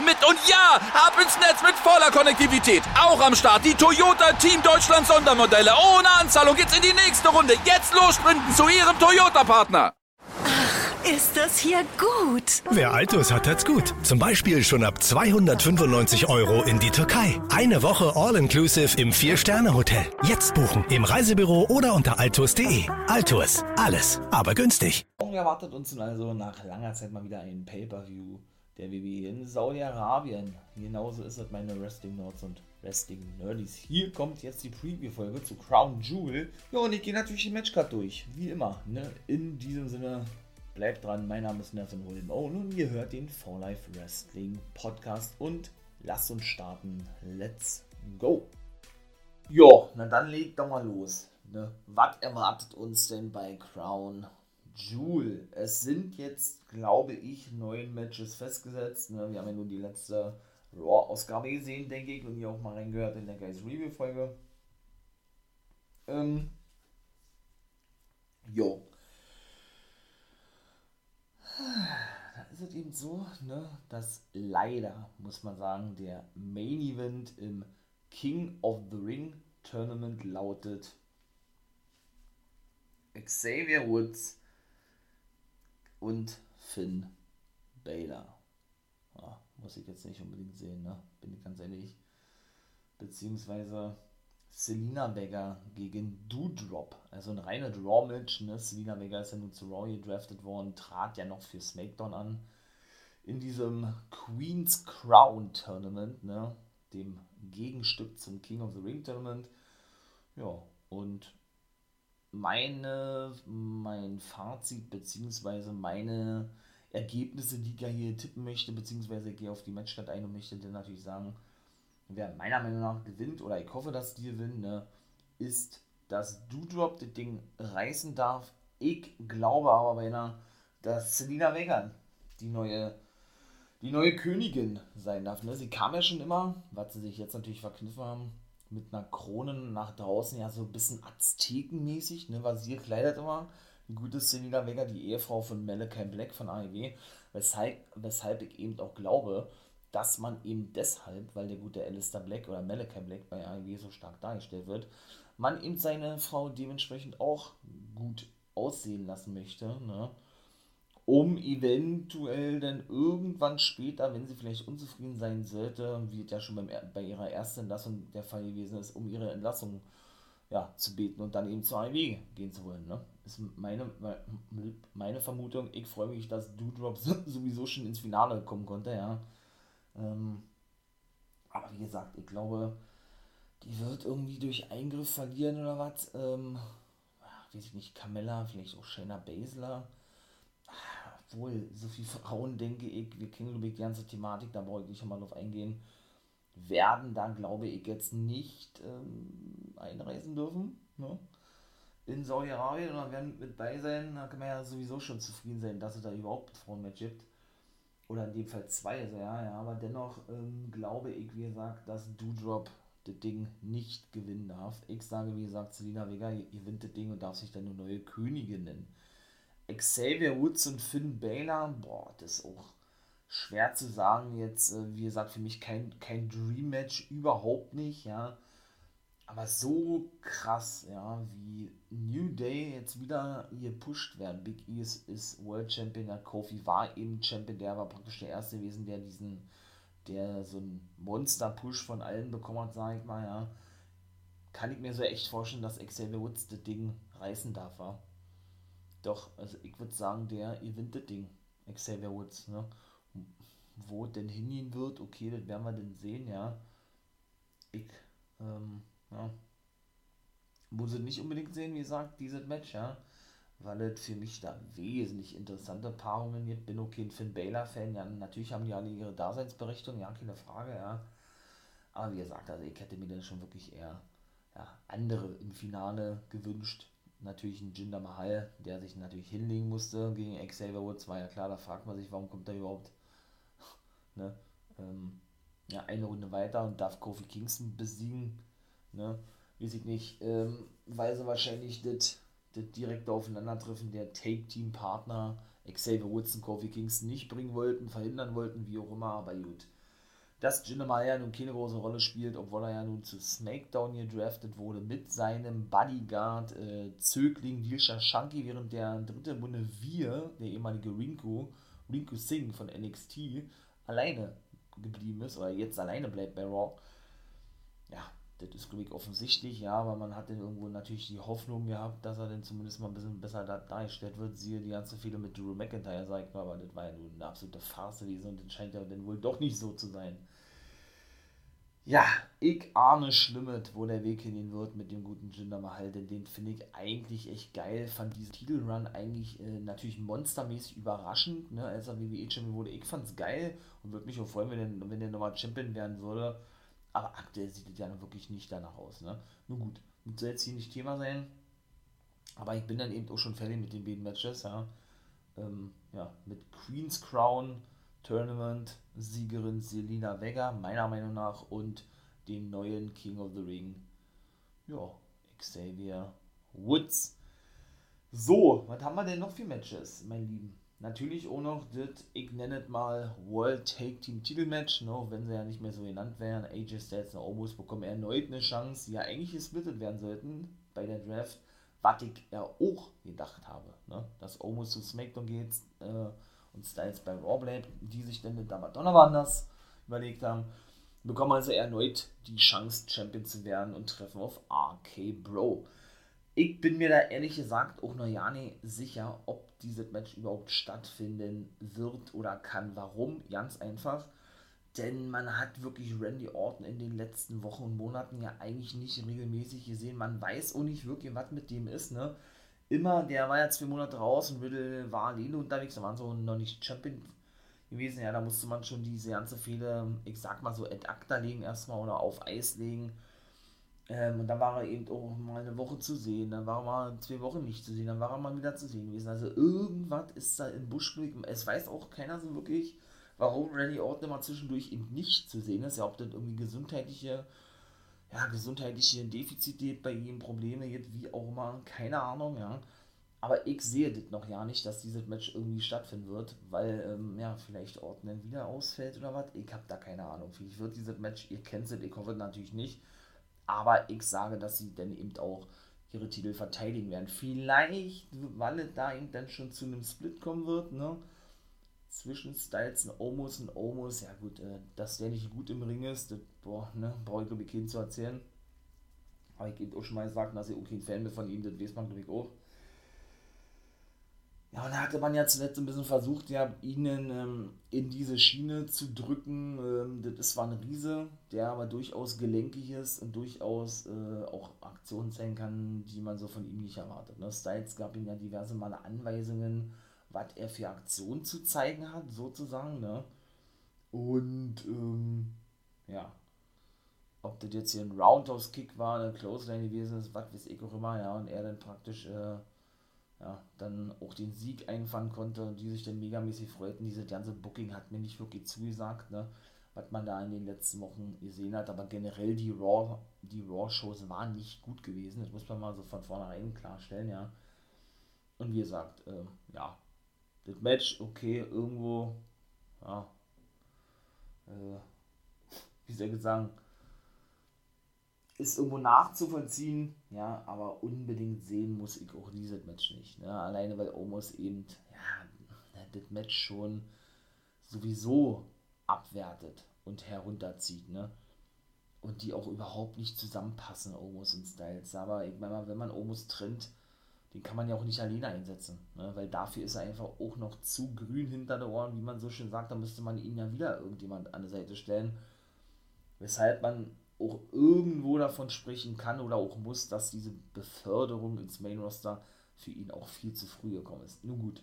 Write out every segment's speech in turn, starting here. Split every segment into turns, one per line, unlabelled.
mit. Und ja, ab ins Netz mit voller Konnektivität. Auch am Start die Toyota Team Deutschland Sondermodelle. Ohne Anzahlung geht's in die nächste Runde. Jetzt los sprinten zu ihrem Toyota-Partner.
Ist das hier gut?
Wer Altus hat, hat's gut. Zum Beispiel schon ab 295 Euro in die Türkei. Eine Woche All-Inclusive im Vier-Sterne-Hotel. Jetzt buchen im Reisebüro oder unter altus.de. Altus, alles, aber günstig.
Morgen erwartet uns nun also nach langer Zeit mal wieder ein Pay-Per-View der WWE in Saudi-Arabien. Genauso ist es, meine Wrestling-Notes und Wrestling-Nerdies. Hier kommt jetzt die Preview-Folge zu Crown Jewel. Ja, und ich gehe natürlich die Matchcard durch, wie immer. Ne? In diesem Sinne, Bleibt dran, mein Name ist Nelson William Owen und ihr hört den For Life Wrestling Podcast und lasst uns starten. Let's go! Jo, na dann legt doch mal los. Ne? Was erwartet uns denn bei Crown Jewel? Es sind jetzt, glaube ich, neun Matches festgesetzt. Ne? Wir haben ja nur die letzte Raw-Ausgabe gesehen, denke ich, und ihr auch mal reingehört in der Guys Review-Folge. Ähm, jo, da ist es eben so, ne, dass leider, muss man sagen, der Main Event im King of the Ring Tournament lautet Xavier Woods und Finn Baylor. Ja, muss ich jetzt nicht unbedingt sehen, ne? bin ich ganz ehrlich. Beziehungsweise Selina Vega gegen Doudrop. Also ein reiner Draw-Match. Ne? Selina Vega ist ja nun zu Raw gedraftet worden, trat ja noch für SmackDown an. In diesem Queen's Crown Tournament, ne? dem Gegenstück zum King of the Ring Tournament. Ja, und meine, mein Fazit, beziehungsweise meine Ergebnisse, die ich ja hier tippen möchte, beziehungsweise ich gehe auf die Matchstadt ein und möchte dann natürlich sagen, wer meiner Meinung nach gewinnt, oder ich hoffe, dass die gewinnen, ne, ist, dass Doudrop das Ding reißen darf. Ich glaube aber beinahe, dass Selina Vega die neue, die neue Königin sein darf. Ne? Sie kam ja schon immer, was sie sich jetzt natürlich verkniffen haben, mit einer Krone nach draußen, ja, so ein bisschen Aztekenmäßig, ne, was sie gekleidet immer. Die gute Selina Vega, die Ehefrau von Malachi Black von AEW, weshalb, weshalb ich eben auch glaube, dass man eben deshalb, weil der gute Alistair Black oder Malachi Black bei AEW so stark dargestellt wird, man eben seine Frau dementsprechend auch gut aussehen lassen möchte, ne? Um eventuell dann irgendwann später, wenn sie vielleicht unzufrieden sein sollte, wie es ja schon beim, bei ihrer ersten Entlassung der Fall gewesen ist, um ihre Entlassung ja, zu beten und dann eben zur AEW gehen zu wollen. Ne? Ist meine, meine Vermutung. Ich freue mich, dass Doudrop sowieso schon ins Finale kommen konnte, ja. Ähm, aber wie gesagt, ich glaube, die wird irgendwie durch Eingriff verlieren oder was. Ähm, weiß ich nicht, Camilla, vielleicht auch Shayna Baszler. Obwohl, so viele Frauen, denke ich, wir kennen, glaube ich, die ganze Thematik, da brauche ich nicht mal drauf eingehen, werden da, glaube ich, jetzt nicht ähm, einreisen dürfen. Ne? In Saudi-Arabien und dann werden mit bei sein, da kann man ja sowieso schon zufrieden sein, dass es da überhaupt ein Frauenmatch gibt oder in dem Fall zwei, also ja, ja, aber dennoch ähm, glaube ich, wie gesagt, dass Doudrop das Ding nicht gewinnen darf. Ich sage, wie gesagt, Selina Vega gewinnt das Ding und darf sich dann eine neue Königin nennen. Xavier Woods und Finn Balor, boah, das ist auch schwer zu sagen jetzt, äh, wie gesagt, für mich kein, kein Dream-Match, überhaupt nicht, ja. Aber so krass, ja, wie New Day jetzt wieder gepusht werden. Big E ist, ist World Champion, ja, Kofi war eben Champion, der war praktisch der erste gewesen, der diesen, der so einen Monster-Push von allen bekommen hat, sag ich mal, ja. Kann ich mir so echt vorstellen, dass Xavier Woods das Ding reißen darf, ja. Doch, also ich würde sagen, der gewinnt das Ding, Xavier Woods, ne. Wo denn hingehen wird, okay, das werden wir dann sehen, ja. Ich, ähm, ja. Muss ich nicht unbedingt sehen, wie gesagt, dieses Match, ja. weil es für mich da wesentlich interessante Paarungen gibt. Bin auch kein Finn Baylor-Fan. Ja, natürlich haben die alle ihre Daseinsberechtigung, ja, keine Frage, ja. Aber wie gesagt, also ich hätte mir dann schon wirklich eher ja, andere im Finale gewünscht. Natürlich ein Jinder Mahal, der sich natürlich hinlegen musste gegen Xavier Woods, war ja klar, da fragt man sich, warum kommt er überhaupt ne, ähm, ja, eine Runde weiter und darf Kofi Kingston besiegen. Ne? Weiß ich nicht, ähm, weil sie wahrscheinlich das direkte Aufeinandertreffen der Take-Team-Partner Xavier Woods und Kofi Kingston nicht bringen wollten, verhindern wollten, wie auch immer, aber gut dass Jinder Mahal nun keine große Rolle spielt, obwohl er ja nun zu SmackDown gedraftet wurde mit seinem Bodyguard äh, Zögling Dilsha Shanky, während der dritte Bunde Wir, der ehemalige Rinku, Rinku Singh von NXT, alleine geblieben ist oder jetzt alleine bleibt bei Raw. Ja, das ist glaube ich offensichtlich, ja, aber man hat dann irgendwo natürlich die Hoffnung gehabt, dass er dann zumindest mal ein bisschen besser da, dargestellt wird. Siehe die ganze Fehler mit Drew McIntyre, sag ich mal, aber das war ja nun eine absolute Farce gewesen und das scheint ja dann wohl doch nicht so zu sein. Ja, ich ahne Schlimmes, wo der Weg hingehen wird mit dem guten Jinder Mahal, denn den finde ich eigentlich echt geil. Fand diesen Titelrun eigentlich äh, natürlich monstermäßig überraschend, ne, als er WWE Champion wurde. Ich fand es geil und würde mich auch freuen, wenn der, wenn der nochmal Champion werden würde. Aber aktuell sieht es ja wirklich nicht danach aus, ne. Nun gut, das soll jetzt hier nicht Thema sein, aber ich bin dann eben auch schon fertig mit den beiden Matches, ja. Ähm, ja, mit Queen's Crown Tournament-Siegerin Selina Vega, meiner Meinung nach, und den neuen King of the Ring, ja, Xavier Woods. So, was haben wir denn noch für Matches, mein Lieben? Natürlich auch noch das, ich nenne es mal World Take Team Titelmatch, ne, wenn sie ja nicht mehr so genannt wären. AJ Styles und Omos bekommen erneut eine Chance, die ja eigentlich gesplittet werden sollten bei der Draft, was ich ja auch gedacht habe, ne, dass Omos zu SmackDown geht, äh, und Styles bei Raw bleibt, die sich dann mit Madonna anders überlegt haben, bekommen also erneut die Chance, Champion zu werden und treffen auf RK Bro. Ich bin mir da ehrlich gesagt auch noch ja nicht sicher, ob dieses Match überhaupt stattfinden wird oder kann. Warum? Ganz einfach. Denn man hat wirklich Randy Orton in den letzten Wochen und Monaten ja eigentlich nicht regelmäßig gesehen. Man weiß auch nicht wirklich, was mit dem ist. Ne? immer, der war ja zwei Monate raus und Riddle war alleine unterwegs, da waren so noch nicht Champion gewesen, ja, da musste man schon diese ganze Fehler, ich sag mal so, ad acta legen erstmal oder auf Eis legen. Ähm, und dann war er eben auch mal eine Woche zu sehen, dann war er mal zwei Wochen nicht zu sehen, dann war er mal wieder zu sehen gewesen. Also irgendwas ist da im Busch. Es weiß auch keiner so wirklich, warum Randy Orton immer zwischendurch eben nicht zu sehen ist. Ja, ob das irgendwie gesundheitliche ja, gesundheitliche Defizite bei ihm, Probleme gibt, wie auch immer, keine Ahnung, ja. Aber ich sehe das noch ja nicht, dass dieses Match irgendwie stattfinden wird, weil, ähm, ja, vielleicht Orton dann wieder ausfällt oder was. Ich habe da keine Ahnung. Vielleicht wird dieses Match, ihr kennt es, ich hoffe natürlich nicht. Aber ich sage, dass sie dann eben auch ihre Titel verteidigen werden. Vielleicht, weil es da eben dann schon zu einem Split kommen wird, ne? zwischen Styles und Omos und Omos, ja gut, äh, dass der nicht gut im Ring ist, das boah, ne, brauche ich glaube ich keinen zu erzählen. Aber ich eben auch schon mal gesagt, dass ich auch kein Fan bin von ihm, das weiß man glaube ich auch. Ja, und da hatte man ja zuletzt ein bisschen versucht, ja, ihnen ähm, in diese Schiene zu drücken. Ähm, das zwar ein Riese, der aber durchaus gelenkig ist und durchaus äh, auch Aktionen zeigen kann, die man so von ihm nicht erwartet. Ne? Styles gab ihm ja diverse Male Anweisungen, was er für Aktionen zu zeigen hat, sozusagen, ne? Und, ähm, ja. Ob das jetzt hier ein Roundhouse-Kick war, eine Clothesline gewesen ist, was weiß ich auch immer, ja, und er dann praktisch, äh, ja, dann auch den Sieg einfahren konnte die sich dann megamäßig freuten. Diese ganze Booking hat mir nicht wirklich zugesagt, ne? was man da in den letzten Wochen gesehen hat, aber generell die Raw, die Raw-Shows waren nicht gut gewesen, das muss man mal so von vornherein klarstellen, ja. Und wie gesagt, äh, ja, das Match, okay, irgendwo, ja, äh, wie soll ich sagen, ist irgendwo nachzuvollziehen, ja, aber unbedingt sehen muss ich auch dieses Match nicht. Ne? Alleine weil Omos eben, ja, das Match schon sowieso abwertet und herunterzieht, ne? Und die auch überhaupt nicht zusammenpassen, Omos und Styles. Aber ich meine mal, wenn man Omos trennt, den kann man ja auch nicht alleine einsetzen, ne? weil dafür ist er einfach auch noch zu grün hinter den Ohren, wie man so schön sagt, da müsste man ihn ja wieder irgendjemand an der Seite stellen, weshalb man auch irgendwo davon sprechen kann oder auch muss, dass diese Beförderung ins Main Roster für ihn auch viel zu früh gekommen ist. Nun gut.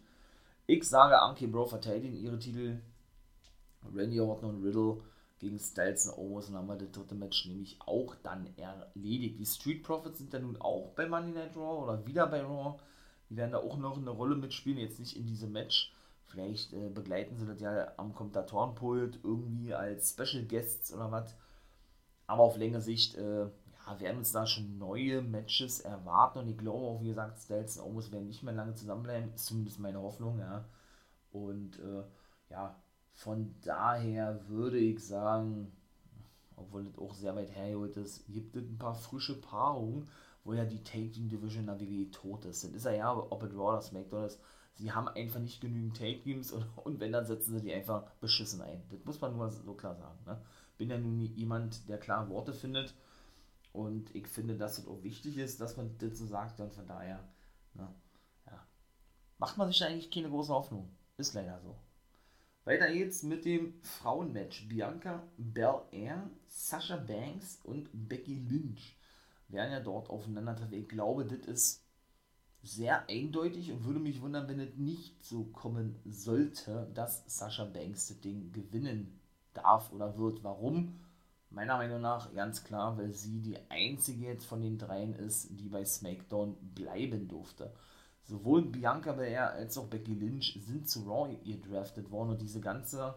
Ich sage, Anki Bro verteidigen ihre Titel. Randy Orton und Riddle gegen Styles und Owens und haben wir das dritte Match nämlich auch dann erledigt. Die Street Profits sind ja nun auch bei Monday Night Raw oder wieder bei Raw. Die werden da auch noch eine Rolle mitspielen, jetzt nicht in diesem Match. Vielleicht äh, begleiten sie das ja am Kommentatorenpult irgendwie als Special Guests oder was. Aber auf längere Sicht äh, ja, werden uns da schon neue Matches erwarten. Und ich glaube auch, wie gesagt, Styles und Owens werden nicht mehr lange zusammenbleiben. Ist zumindest meine Hoffnung, ja. Und äh, ja, von daher würde ich sagen, obwohl das auch sehr weit hergeholt ist, gibt es ein paar frische Paarungen, wo ja die Taking Division der WWE tot ist. Das ist ja ja, ob es Raw oder SmackDown ist, sie haben einfach nicht genügend Take Teams und, und wenn, dann setzen sie die einfach beschissen ein. Das muss man nur so klar sagen. Ne? Bin ja nun jemand, der klar Worte findet und ich finde, dass es auch wichtig ist, dass man das so sagt und von daher, ne? ja, macht man sich eigentlich keine große Hoffnung. Ist leider so. Weiter geht's mit dem Frauenmatch. Bianca Belair, Sasha Banks und Becky Lynch werden ja dort aufeinandertreffen. Ich glaube, das ist sehr eindeutig und würde mich wundern, wenn es nicht so kommen sollte, dass Sasha Banks das Ding gewinnen darf oder wird. Warum? Meiner Meinung nach ganz klar, weil sie die einzige jetzt von den dreien ist, die bei SmackDown bleiben durfte sowohl Bianca Belair als auch Becky Lynch sind zu Raw gedraftet worden und diese ganze,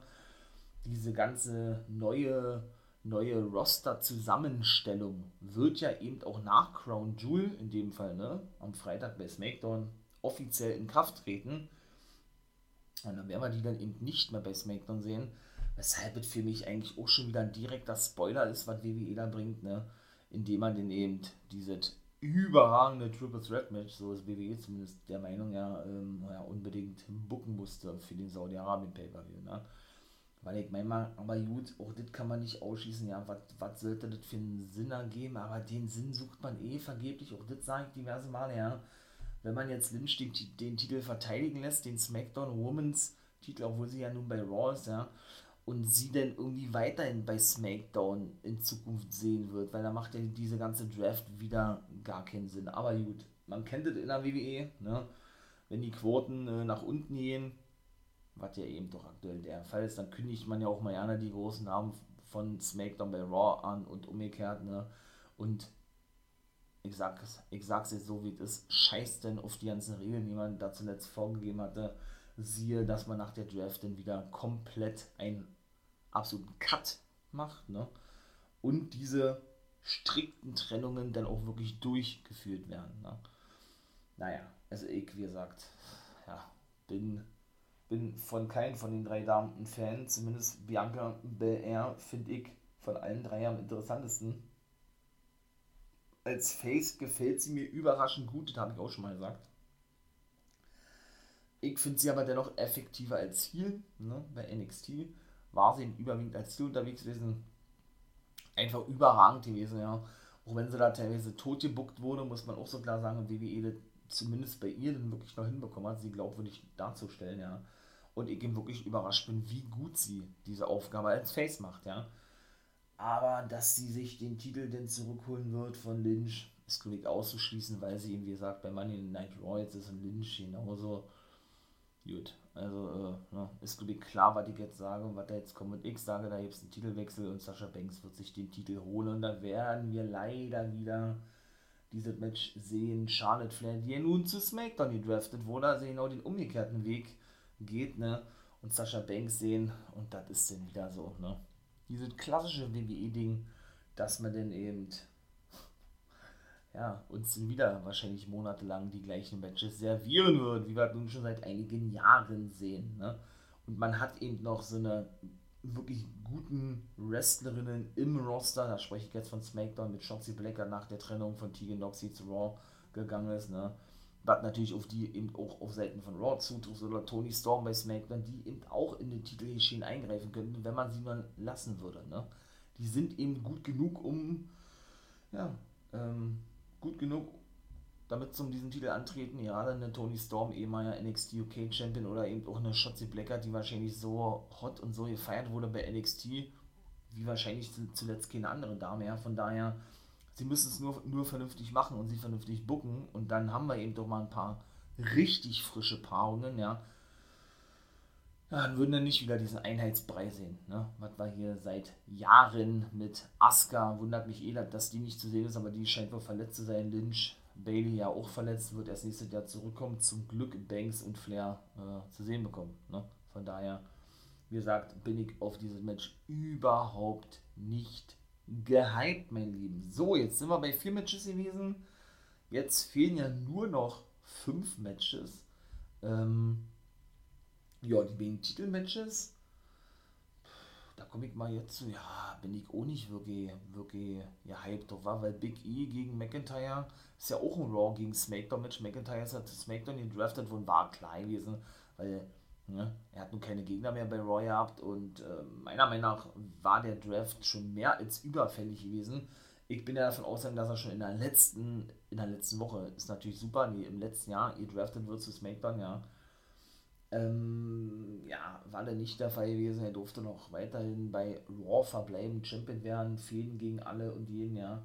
diese ganze neue, neue Roster-Zusammenstellung wird ja eben auch nach Crown Jewel, in dem Fall, ne, am Freitag bei SmackDown, offiziell in Kraft treten. Und dann werden wir die dann eben nicht mehr bei SmackDown sehen, weshalb es für mich eigentlich auch schon wieder ein direkter Spoiler ist, was WWE da bringt, ne, indem man den eben dieses überragende Triple Threat Match, so ist WWE zumindest der Meinung, ja, ähm, ja unbedingt bucken musste für den Saudi-Arabien Pay-Per-View, ne? Weil ich meine aber gut, auch das kann man nicht ausschließen, ja, was sollte das für einen Sinn ergeben, aber den Sinn sucht man eh vergeblich, auch das sage ich diverse Male, ja. Wenn man jetzt Lynch den, den Titel verteidigen lässt, den SmackDown Women's Titel, obwohl sie ja nun bei Raw ist, ja, und sie denn irgendwie weiterhin bei SmackDown in Zukunft sehen wird, weil da macht ja diese ganze Draft wieder gar keinen Sinn. Aber gut, man kennt es in der WWE, ne? wenn die Quoten äh, nach unten gehen, was ja eben doch aktuell der Fall ist, dann kündigt man ja auch mal gerne die großen Namen von SmackDown bei Raw an und umgekehrt. Ne? Und ich sag's, ich sag's jetzt so, wie es ist, scheiß denn auf die ganzen Regeln, die man da zuletzt vorgegeben hatte siehe, dass man nach der Draft dann wieder komplett einen absoluten Cut macht, ne? Und diese strikten Trennungen dann auch wirklich durchgeführt werden. Ne? Naja, also ich, wie gesagt, ja, bin, bin von keinem von den drei Damen ein Fan, zumindest Bianca Belair finde ich von allen drei am interessantesten. Als Face gefällt sie mir überraschend gut, das habe ich auch schon mal gesagt. Ich finde sie aber dennoch effektiver als Ziel. Ne? Bei NXT war sie überwiegend als Ziel unterwegs gewesen. Einfach überragend gewesen, ja. Auch wenn sie da teilweise tot gebuckt wurde, muss man auch so klar sagen, WWE das zumindest bei ihr dann wirklich noch hinbekommen hat, sie glaubwürdig darzustellen, ja. Und ich eben wirklich überrascht bin, wie gut sie diese Aufgabe als Face macht, ja. Aber dass sie sich den Titel denn zurückholen wird von Lynch, ist glaube auszuschließen, weil sie eben, wie gesagt, bei Money in Night jetzt ist und Lynch genauso Gut, also äh, ne, ist glaube ich klar, was ich jetzt sage und was da jetzt kommt. Und ich sage, da gibt es einen Titelwechsel und Sascha Banks wird sich den Titel holen und da werden wir leider wieder dieses Match sehen. Charlotte Flair, die ja nun zu SmackDown gedraftet wurde, also genau den umgekehrten Weg geht, ne? Und Sascha Banks sehen und das ist dann wieder so, ne? Dieses klassische WWE-Ding, dass man dann eben ja, uns wieder wahrscheinlich monatelang die gleichen Matches servieren wird, wie wir nun schon seit einigen Jahren sehen. Ne? Und man hat eben noch so eine wirklich guten Wrestlerinnen im Roster, da spreche ich jetzt von SmackDown mit Shotzi Blacker nach der Trennung von Tegan Noxie zu Raw gegangen ist, ne? Was natürlich auf die eben auch auf Seiten von Raw zutrifft oder Tony Storm bei SmackDown, die eben auch in den Titelgeschehen eingreifen könnten, wenn man sie mal lassen würde, ne? Die sind eben gut genug, um ja, ähm, gut genug, damit sie um diesen Titel antreten. Ja, dann eine Tony Storm, ehemaliger NXT UK Champion oder eben auch eine Shotzi Blacker, die wahrscheinlich so hot und so gefeiert wurde bei NXT, wie wahrscheinlich zuletzt keine andere Dame. Ja, von daher Sie müssen es nur, nur vernünftig machen und sie vernünftig bucken und dann haben wir eben doch mal ein paar richtig frische Paarungen, ja. Dann würden wir nicht wieder diesen Einheitsbrei sehen, ne? Was wir hier seit Jahren mit Asuka, wundert mich eh, dass die nicht zu sehen ist, aber die scheint wohl verletzt zu sein. Lynch, Bailey ja auch verletzt, wird erst nächstes Jahr zurückkommen. Zum Glück Banks und Flair äh, zu sehen bekommen, ne? Von daher, wie gesagt, bin ich auf dieses Match überhaupt nicht gehypt, mein Lieben. So, jetzt sind wir bei vier Matches gewesen. Jetzt fehlen ja nur noch fünf Matches. Ähm, ja, die beiden Titelmatches. Da komme ich mal jetzt zu, ja, bin ich auch nicht wirklich, wirklich gehypt drauf, war, weil Big E gegen McIntyre ist ja auch ein Raw gegen SmackDown-Match. McIntyre ist ja SmackDown gedraftet worden, war klar gewesen, weil ne, er hat nun keine Gegner mehr bei Raw gehabt und äh, meiner Meinung nach war der Draft schon mehr als überfällig gewesen. Ich bin ja davon ausgegangen, dass er schon in der letzten, in der letzten Woche, ist natürlich super, nee, im letzten Jahr gedraftet wird zu SmackDown, ja ähm, ja, war dann nicht der Fall gewesen. Er durfte noch weiterhin bei Raw verbleiben, Champion werden, Fäden gegen alle und jeden, ja.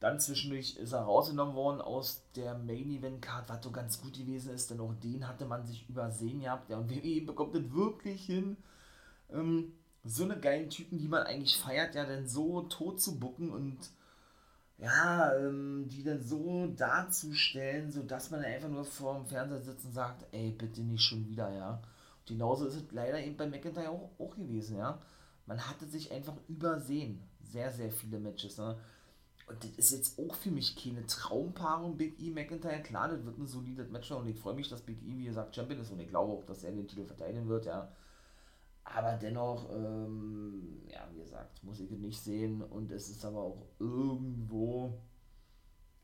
Dann zwischendurch ist er rausgenommen worden aus der Main Event Card, was so ganz gut gewesen ist, denn auch den hatte man sich übersehen gehabt. Ja, und WWE bekommt das wirklich hin, ähm, so eine geilen Typen, die man eigentlich feiert, ja, dann so tot zu bucken und ja, ähm, die dann so darzustellen, sodass man einfach nur vor dem Fernseher sitzt und sagt, ey, bitte nicht schon wieder, ja. Und genauso ist es leider eben bei McIntyre auch, auch gewesen, ja. Man hatte sich einfach übersehen. Sehr, sehr viele Matches, ne? Und das ist jetzt auch für mich keine Traumpaarung, Big E, McIntyre. Klar, das wird ein solides Match und ich freue mich, dass Big E, wie gesagt, Champion ist und ich glaube auch, dass er den Titel verteidigen wird, ja. Aber dennoch, ähm, ja, wie gesagt, muss ich nicht sehen. Und es ist aber auch irgendwo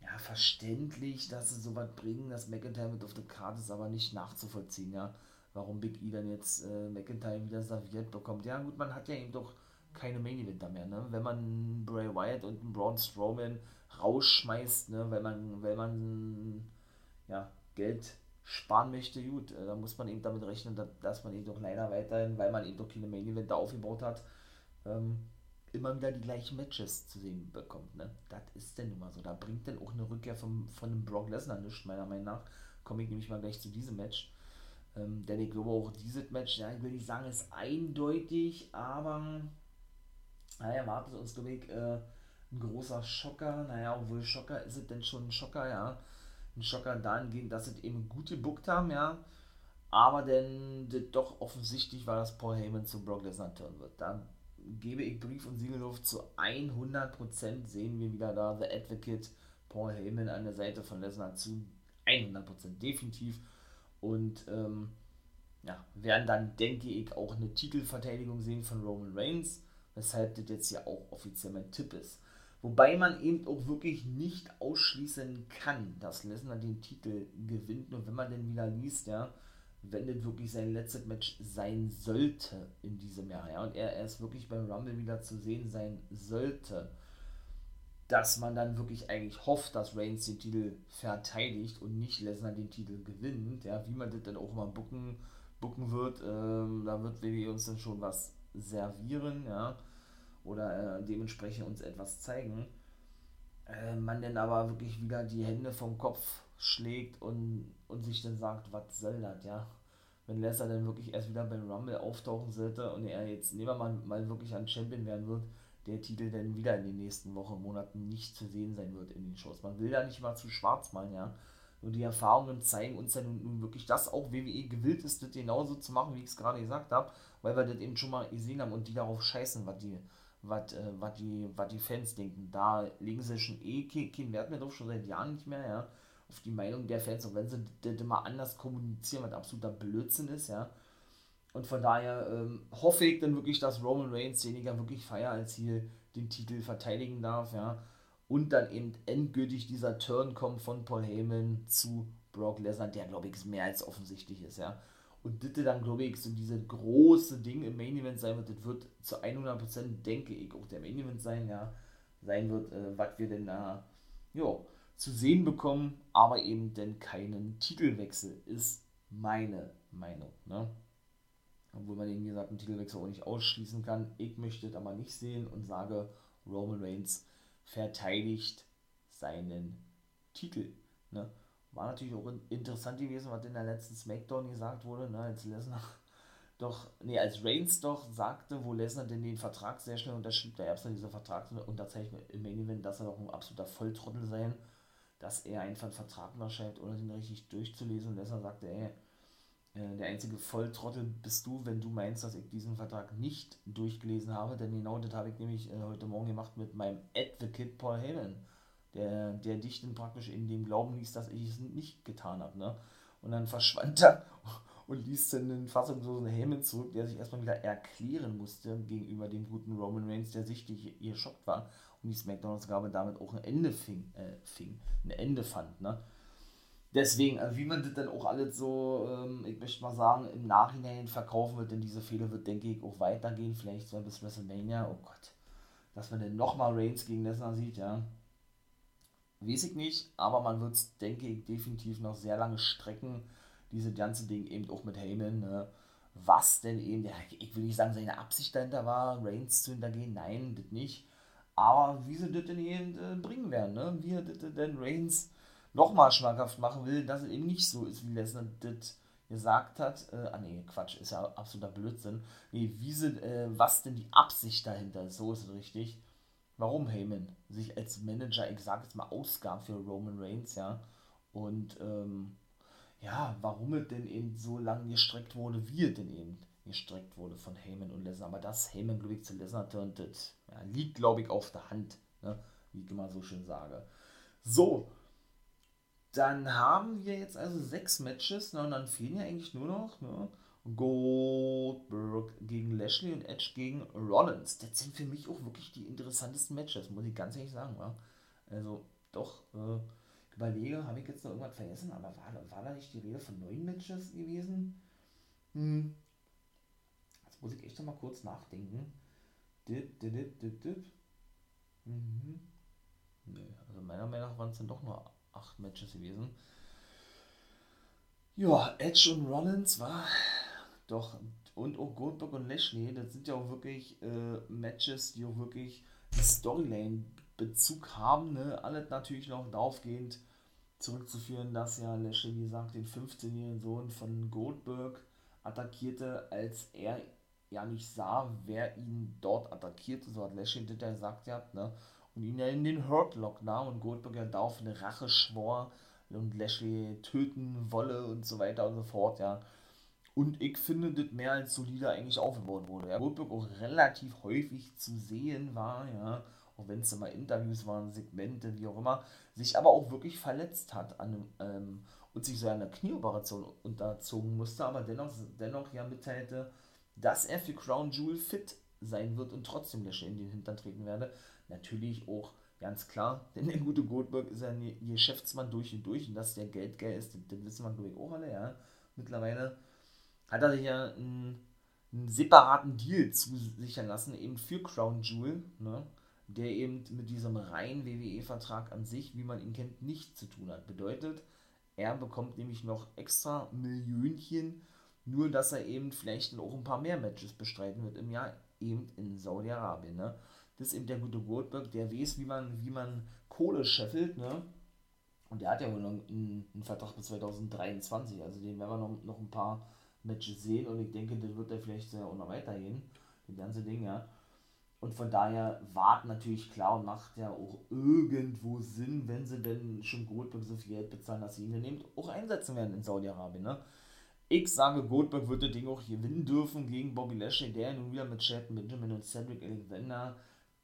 ja, verständlich, dass sie sowas bringen, dass McIntyre mit auf der Karte ist, aber nicht nachzuvollziehen, ja. Warum Big E dann jetzt äh, McIntyre wieder serviert bekommt. Ja, gut, man hat ja eben doch keine Main Eventer mehr, ne? Wenn man Bray Wyatt und Braun Strowman rausschmeißt, ne? Weil man, weil man ja, Geld sparen möchte, gut, äh, da muss man eben damit rechnen, dass man eben doch leider weiterhin, weil man eben doch keine Main Event aufgebaut hat, ähm, immer wieder die gleichen Matches zu sehen bekommt. Ne? Das ist denn immer so. Da bringt dann auch eine Rückkehr vom, von einem Brock Lesnar nichts, meiner Meinung nach. Komme ich nämlich mal gleich zu diesem Match. Ähm, denn ich glaube auch dieses Match, ja, ich will nicht sagen, ist eindeutig, aber naja, erwartet uns, glaube ich, äh, ein großer Schocker. Naja, obwohl Schocker ist es denn schon ein Schocker, ja ein Schocker dahingehend, dass sie eben gut gebuckt haben, ja. Aber denn doch offensichtlich war, dass Paul Heyman zu Brock Lesnar turnen wird. Da gebe ich Brief und Siegelluft zu 100% sehen wir wieder da The Advocate Paul Heyman an der Seite von Lesnar zu 100% definitiv. Und ähm, ja, werden dann, denke ich, auch eine Titelverteidigung sehen von Roman Reigns, weshalb das jetzt ja auch offiziell mein Tipp ist. Wobei man eben auch wirklich nicht ausschließen kann, dass Lesnar den Titel gewinnt. Und wenn man denn wieder liest, ja, wenn das wirklich sein letztes Match sein sollte in diesem Jahr, ja, und er erst wirklich beim Rumble wieder zu sehen sein sollte, dass man dann wirklich eigentlich hofft, dass Reigns den Titel verteidigt und nicht Lesnar den Titel gewinnt, ja, wie man das dann auch mal bucken, bucken wird, ähm, da wird WWE uns dann schon was servieren, ja oder äh, dementsprechend uns etwas zeigen, äh, man dann aber wirklich wieder die Hände vom Kopf schlägt und, und sich dann sagt, was soll das, ja. Wenn Lesnar dann wirklich erst wieder beim Rumble auftauchen sollte und er jetzt, nehmen mal, mal wirklich ein Champion werden wird, der Titel dann wieder in den nächsten Wochen, Monaten nicht zu sehen sein wird in den Shows. Man will da nicht mal zu schwarz malen, ja. Und die Erfahrungen zeigen uns dann nun wirklich, dass auch WWE gewillt ist, das genauso zu machen, wie ich es gerade gesagt habe, weil wir das eben schon mal gesehen haben und die darauf scheißen, was die was äh, die, die Fans denken. Da legen sie schon eh keinen Wert mehr drauf, schon seit Jahren nicht mehr, ja, auf die Meinung der Fans, auch wenn sie das immer anders kommunizieren, was absoluter Blödsinn ist, ja. Und von daher ähm, hoffe ich dann wirklich, dass Roman Reigns weniger wirklich feier als hier den Titel verteidigen darf, ja. Und dann eben endgültig dieser Turn kommt von Paul Heyman zu Brock Lesnar, der glaube ich mehr als offensichtlich ist, ja. Und das dann, glaube ich, so diese große Ding im Main Event sein wird, das wird zu 100% denke ich auch der Main Event sein, ja, sein wird, äh, was wir denn da, ja, zu sehen bekommen, aber eben denn keinen Titelwechsel, ist meine Meinung, ne? Obwohl man eben, gesagt, einen Titelwechsel auch nicht ausschließen kann. Ich möchte das aber nicht sehen und sage, Roman Reigns verteidigt seinen Titel. Ne? War natürlich auch interessant gewesen, was in der letzten Smackdown gesagt wurde, ne? als Lesnar doch, nee, als Reigns doch sagte, wo Lesnar denn den Vertrag sehr schnell unterschrieb, da gab es dann diese Vertragsunterzeichnung im Main Event, dass er doch ein absoluter Volltrottel sein, dass er einfach einen Vertrag unterschreibt, ohne den richtig durchzulesen. Und Lesnar sagte, ey, äh, der einzige Volltrottel bist du, wenn du meinst, dass ich diesen Vertrag nicht durchgelesen habe, denn genau das habe ich nämlich äh, heute Morgen gemacht mit meinem Advocate Paul Heyman, der, der dich dann praktisch in dem Glauben ließ, dass ich es nicht getan habe. Ne? Und dann verschwand er und ließ dann den fassungslosen Heyman zurück, der sich erstmal wieder erklären musste gegenüber dem guten Roman Reigns, der sichtlich geschockt war und die SmackDown-Ausgabe damit auch ein Ende fing, äh, fing, ein Ende fand. Ne? Deswegen, also wie man das dann auch alles so, ähm, ich möchte mal sagen, im Nachhinein verkaufen wird, denn diese Fehler wird, denke ich, auch weitergehen, vielleicht so bis WrestleMania, oh Gott, dass man dann nochmal Reigns gegen Lesnar sieht, ja. Weiß ich nicht, aber man wird es, denke ich, definitiv noch sehr lange strecken, diese ganze Ding eben auch mit Heyman, ne? was denn eben, ich will nicht sagen, seine Absicht dahinter war, Reigns zu hintergehen, nein, das nicht, aber wie sie das denn eben äh, bringen werden, ne? wie er das denn Reigns nochmal schmackhaft machen will, dass es eben nicht so ist, wie Lesnar das gesagt hat. Äh, ah nee, Quatsch, ist ja absoluter Blödsinn. Nee, wie sind, äh, was denn die Absicht dahinter ist, so ist es richtig. Warum Heyman sich als Manager, ich sag jetzt mal, ausgab für Roman Reigns, ja. Und ähm, ja, warum es denn eben so lange gestreckt wurde, wie es denn eben gestreckt wurde von Heyman und Lesnar. Aber das Heyman, glaube ich, zu Lesnar turnt, das ja, liegt, glaube ich, auf der Hand, ne? wie ich immer so schön sage. So, dann haben wir jetzt also sechs Matches ne, und dann fehlen ja eigentlich nur noch ne, Goldberg gegen Lashley und Edge gegen Rollins. Das sind für mich auch wirklich die interessantesten Matches, muss ich ganz ehrlich sagen. Ja. Also doch, äh, überlege, habe ich jetzt noch irgendwas vergessen, aber war, war da nicht die Rede von neun Matches gewesen? Hm. Jetzt muss ich echt noch mal kurz nachdenken. Dip, dip, dip, dip, dip. Mhm. Nee, also meiner Meinung nach waren es dann doch nur acht Matches gewesen. Ja, Edge und Rollins war doch und auch Goldberg und Lashley, das sind ja auch wirklich äh, Matches, die auch wirklich Storyline-Bezug haben. Ne? Alles natürlich noch daraufgehend zurückzuführen, dass ja Lashley, wie gesagt, den 15-jährigen Sohn von Goldberg attackierte, als er ja nicht sah, wer ihn dort attackierte. So hat Lashley das ja gesagt, ja, ne? und ihn ja in den Hurtlock nahm und Goldberg ja darauf eine Rache schwor und Lashley töten wolle und so weiter und so fort, ja. Und ich finde, das mehr als solide eigentlich aufgebaut wurde. Ja. Goldberg auch relativ häufig zu sehen war, ja, auch wenn es immer Interviews waren, Segmente, wie auch immer, sich aber auch wirklich verletzt hat an ähm, und sich so einer Knieoperation unterzogen musste, aber dennoch, dennoch ja mitteilte, dass er für Crown Jewel fit sein wird und trotzdem Lashley in den Hintern treten werde natürlich auch ganz klar, denn der gute Goldberg ist ein Geschäftsmann durch und durch und dass der Geld geil ist, das wissen wir glaube ich auch alle, ja. Mittlerweile hat er sich ja einen, einen separaten Deal zusichern lassen, eben für Crown Jewel, ne, der eben mit diesem reinen WWE-Vertrag an sich, wie man ihn kennt, nichts zu tun hat. Bedeutet, er bekommt nämlich noch extra Millionchen, nur dass er eben vielleicht auch ein paar mehr Matches bestreiten wird im Jahr, eben in Saudi-Arabien. Ne? Das ist eben der gute Goldberg, der weiß, wie man, wie man Kohle scheffelt, ne? Und der hat ja wohl noch einen, einen Vertrag bis 2023, also den werden wir noch, noch ein paar Matches sehen und ich denke, das wird er vielleicht auch noch weitergehen, das ganze Ding, ja. Und von daher warten natürlich klar und macht ja auch irgendwo Sinn, wenn sie denn schon Goldberg so viel Geld bezahlen, dass sie ihn dann auch einsetzen werden in Saudi-Arabien, ne? Ich sage, Goldberg wird das Ding auch gewinnen dürfen gegen Bobby Lashley, der nun wieder mit Shelton Benjamin und Cedric Alexander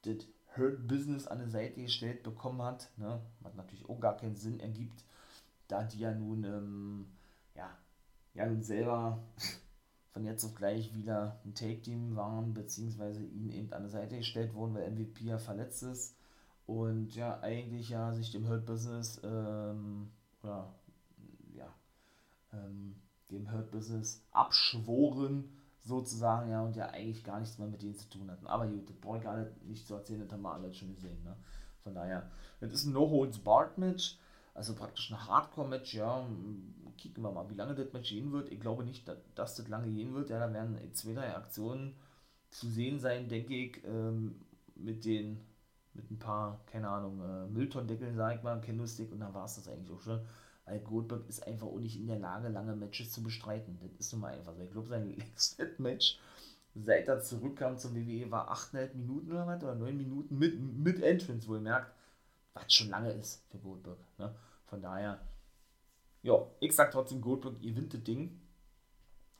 das Hurt Business an der Seite gestellt bekommen hat, ne? was natürlich auch gar keinen Sinn ergibt, da die ja nun, ähm, ja, nun selber von jetzt auf gleich wieder ein Take-Team waren, beziehungsweise ihnen eben an der Seite gestellt wurden, weil MVP ja verletzt ist und ja eigentlich ja sich dem Hurt Business, ähm, oder, ja, ähm, dem Hurt Business abschworen, sozusagen, ja, und ja eigentlich gar nichts mehr mit denen zu tun hatten. Aber gut, das brauche ich gar nicht, zu erzählen, das haben wir alle schon gesehen, ne? Von daher, das ist ein No-Holds-Barred-Match, also praktisch ein Hardcore-Match, ja, kicken wir mal, wie lange das Match gehen wird. Ich glaube nicht, dass, das lange gehen wird, ja, da werden zwei, drei Aktionen zu sehen sein, denke ich, ähm, mit den mit ein paar, keine Ahnung, äh, Mülltondeckeln, sag ich mal, Candlestick und dann war es das eigentlich auch schon. Weil Goldberg ist einfach auch nicht in der Lage, lange Matches zu bestreiten. Das ist nun mal einfach so. Ich glaube, sein letztes Match, seit er zurückkam zum WWE, war 8,5 Minuten oder was, oder 9 Minuten mit, mit Entrance, wohl merkt, was schon lange ist für Goldberg. Ne? Von daher, ja, ich sag trotzdem, Goldberg gewinnt das Ding.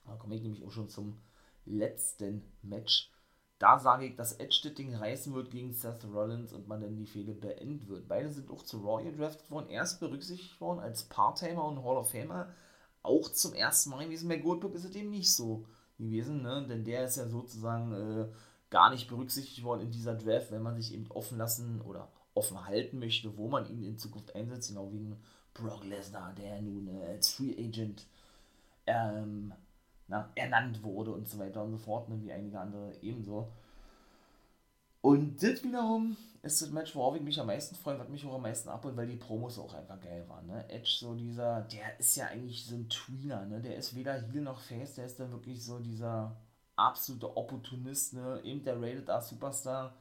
Da komme ich nämlich auch schon zum letzten Match. Da sage ich, dass Edge das Ding reißen wird gegen Seth Rollins und man dann die Fehde beenden wird. Beide sind auch zu Raw gedraftet worden, erst berücksichtigt worden als Part-Timer und Hall of Famer. Auch zum ersten Mal gewesen. Bei Goldberg ist es eben nicht so gewesen, ne? denn der ist ja sozusagen äh, gar nicht berücksichtigt worden in dieser Draft, wenn man sich eben offen lassen oder offen halten möchte, wo man ihn in Zukunft einsetzt, genau wie ein Brock Lesnar, der nun äh, als Free Agent ähm, na, ernannt wurde und so weiter und so fort, ne, wie einige andere ebenso. Und das wiederum ist das Match, worauf ich mich am meisten freue, was mich auch am meisten abholt, weil die Promos auch einfach geil waren. Ne? Edge, so dieser, der ist ja eigentlich so ein Tweener, ne? der ist weder Heel noch Face, der ist dann wirklich so dieser absolute Opportunist, ne? eben der Rated R Superstar,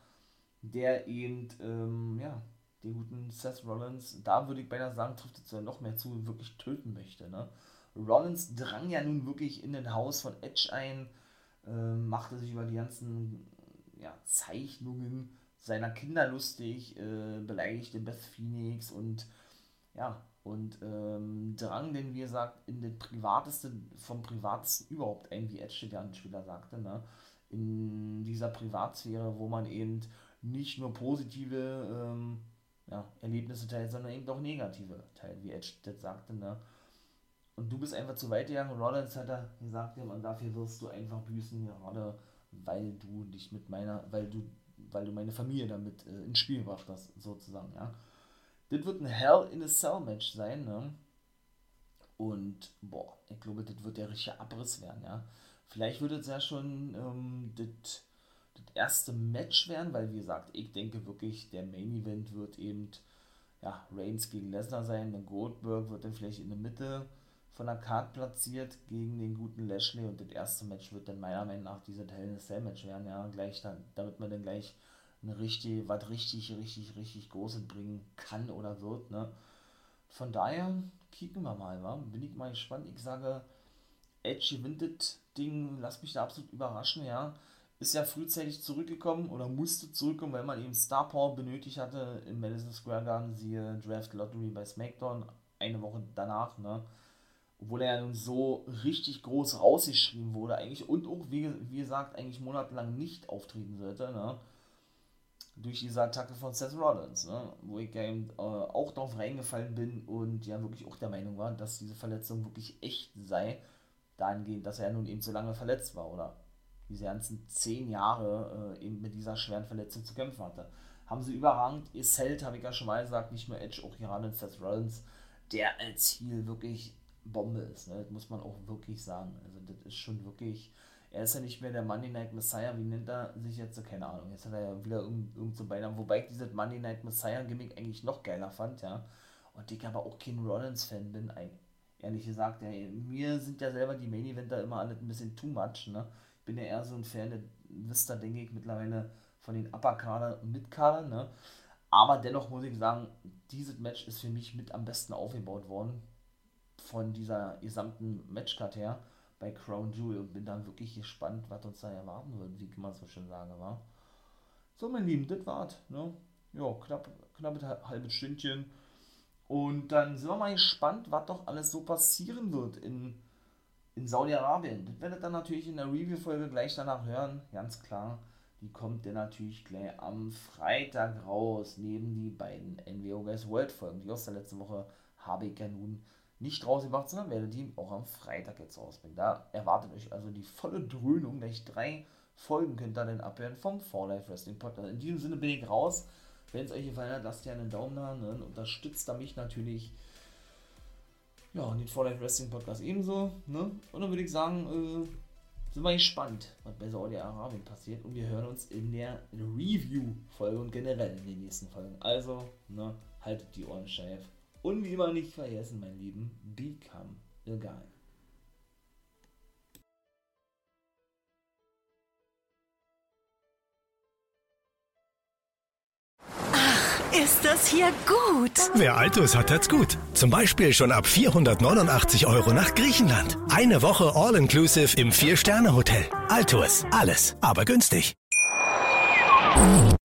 der eben, ähm, ja, den guten Seth Rollins, da würde ich beinahe sagen, trifft es ja noch mehr zu, wirklich töten möchte. Ne? Rollins drang ja nun wirklich in den Haus von Edge ein, äh, machte sich über die ganzen ja, Zeichnungen seiner Kinder lustig, äh, beleidigte Beth Phoenix und ja, und ähm, drang denn, wie gesagt, in den privatesten, vom privatesten überhaupt ein, wie Edge der Spieler sagte, ne? in dieser Privatsphäre, wo man eben nicht nur positive ähm, ja, Erlebnisse teilt, sondern eben auch negative teilt, wie Edge das sagte, ne? Und du bist einfach zu weit gegangen. Rollins hat er gesagt, ja, und dafür wirst du einfach büßen, gerade weil du dich mit meiner, weil du, weil du meine Familie damit äh, ins Spiel gebracht hast, sozusagen, ja. Das wird ein Hell in a Cell Match sein, ne? Und, boah, ich glaube, das wird der richtige Abriss werden, ja. Vielleicht wird es ja schon ähm, das, das erste Match werden, weil, wie gesagt, ich denke wirklich, der Main Event wird eben, ja, Reigns gegen Lesnar sein, dann Goldberg wird dann vielleicht in der Mitte von der Card platziert gegen den guten Lashley und das erste Match wird dann meiner Meinung nach dieser Hell in a Cell Match werden, ja, gleich dann, damit man dann gleich eine richtig, was richtig, richtig, richtig Großes bringen kann oder wird, ne. Von daher, kicken wir mal, wa? bin ich mal gespannt. Ich sage, Edge gewinnt das Ding, lass mich da absolut überraschen, ja. Ist ja frühzeitig zurückgekommen oder musste zurückkommen, weil man eben Star Power benötigt hatte im Madison Square Garden, siehe Draft Lottery bei SmackDown, eine Woche danach, ne obwohl er ja nun so richtig groß rausgeschrieben wurde, eigentlich und auch, wie, wie gesagt, eigentlich monatelang nicht auftreten sollte, ne? Durch diese Attacke von Seth Rollins, ne? Wo ich ja eben, äh, auch darauf reingefallen bin und ja wirklich auch der Meinung war, dass diese Verletzung wirklich echt sei, dahingehend, dass er nun eben so lange verletzt war oder diese ganzen zehn Jahre äh, eben mit dieser schweren Verletzung zu kämpfen hatte. Haben sie überragend, ihr Zelt, habe ich ja schon mal gesagt, nicht nur Edge, auch gerade Seth Rollins, der als Ziel wirklich Bombe ist. Ne? Das muss man auch wirklich sagen. Also das ist schon wirklich. Er ist ja nicht mehr der Monday Night Messiah, wie nennt er sich jetzt? Keine Ahnung. Jetzt hat er ja wieder irgend, irgend so Beinamen. Wobei ich dieses Monday Night Messiah Gimmick eigentlich noch geiler fand, ja. Und ich aber auch kein Rollins-Fan bin, ehrlich gesagt. Ja, mir sind ja selber die Main Eventer immer alle ein bisschen too much, ne? Bin ja eher so ein Fan, der wisst ihr, denke ich, mittlerweile von den Upper-Kader und Mid-Kader, ne? Aber dennoch muss ich sagen, dieses Match ist für mich mit am besten aufgebaut worden von dieser gesamten Matchcard her bei Crown Jewel und bin dann wirklich gespannt, was uns da erwarten wird, wie man so schön sagen, war. So, mein Lieben, das war's. Ne? Ja, knapp, knapp halbes Stündchen. Und dann sind wir mal gespannt, was doch alles so passieren wird in, in Saudi-Arabien. Das werdet ihr dann natürlich in der Review-Folge gleich danach hören, ganz klar. Die kommt dann natürlich gleich am Freitag raus, neben die beiden NWO Guys World Folgen. Die aus der letzten Woche habe ich ja nun nicht rausgebracht, sondern werde die auch am Freitag jetzt rausbringen. Da erwartet euch also die volle Dröhnung, gleich drei Folgen könnt ihr dann abhören vom For Life Wrestling Podcast. In diesem Sinne bin ich raus. Wenn es euch gefallen hat, lasst gerne einen Daumen da, ne? unterstützt da mich natürlich. Ja, und den For Life Wrestling Podcast ebenso. Ne? Und dann würde ich sagen, äh, sind wir gespannt, was bei Saudi-Arabien passiert. Und wir hören uns in der Review-Folge und generell in den nächsten Folgen. Also, ne, haltet die Ohren steif. Und wie immer nicht vergessen, mein Lieben, become a guy.
Ist das hier gut.
Wer Altus hat, hat's gut. Zum Beispiel schon ab 489 Euro nach Griechenland. Eine Woche All-Inclusive im Vier-Sterne-Hotel. Altus. Alles, aber günstig.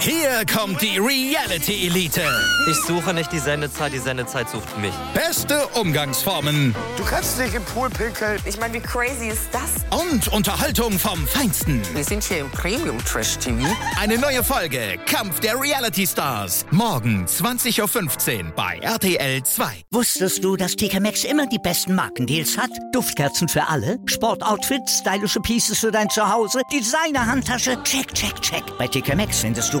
Hier kommt die Reality Elite.
Ich suche nicht die Sendezeit, die Sendezeit sucht mich.
Beste Umgangsformen
Du kannst nicht im Pool pinkeln.
Ich meine, wie crazy ist das?
und Unterhaltung vom Feinsten.
Wir sind hier im Premium Trash TV.
Eine neue Folge Kampf der Reality Stars. Morgen 20.15 Uhr bei RTL 2.
Wusstest du, dass TK Maxx immer die besten Markendeals hat? Duftkerzen für alle, Sportoutfits, stylische Pieces für dein Zuhause, Designer-Handtasche, check, check, check. Bei TK Maxx findest du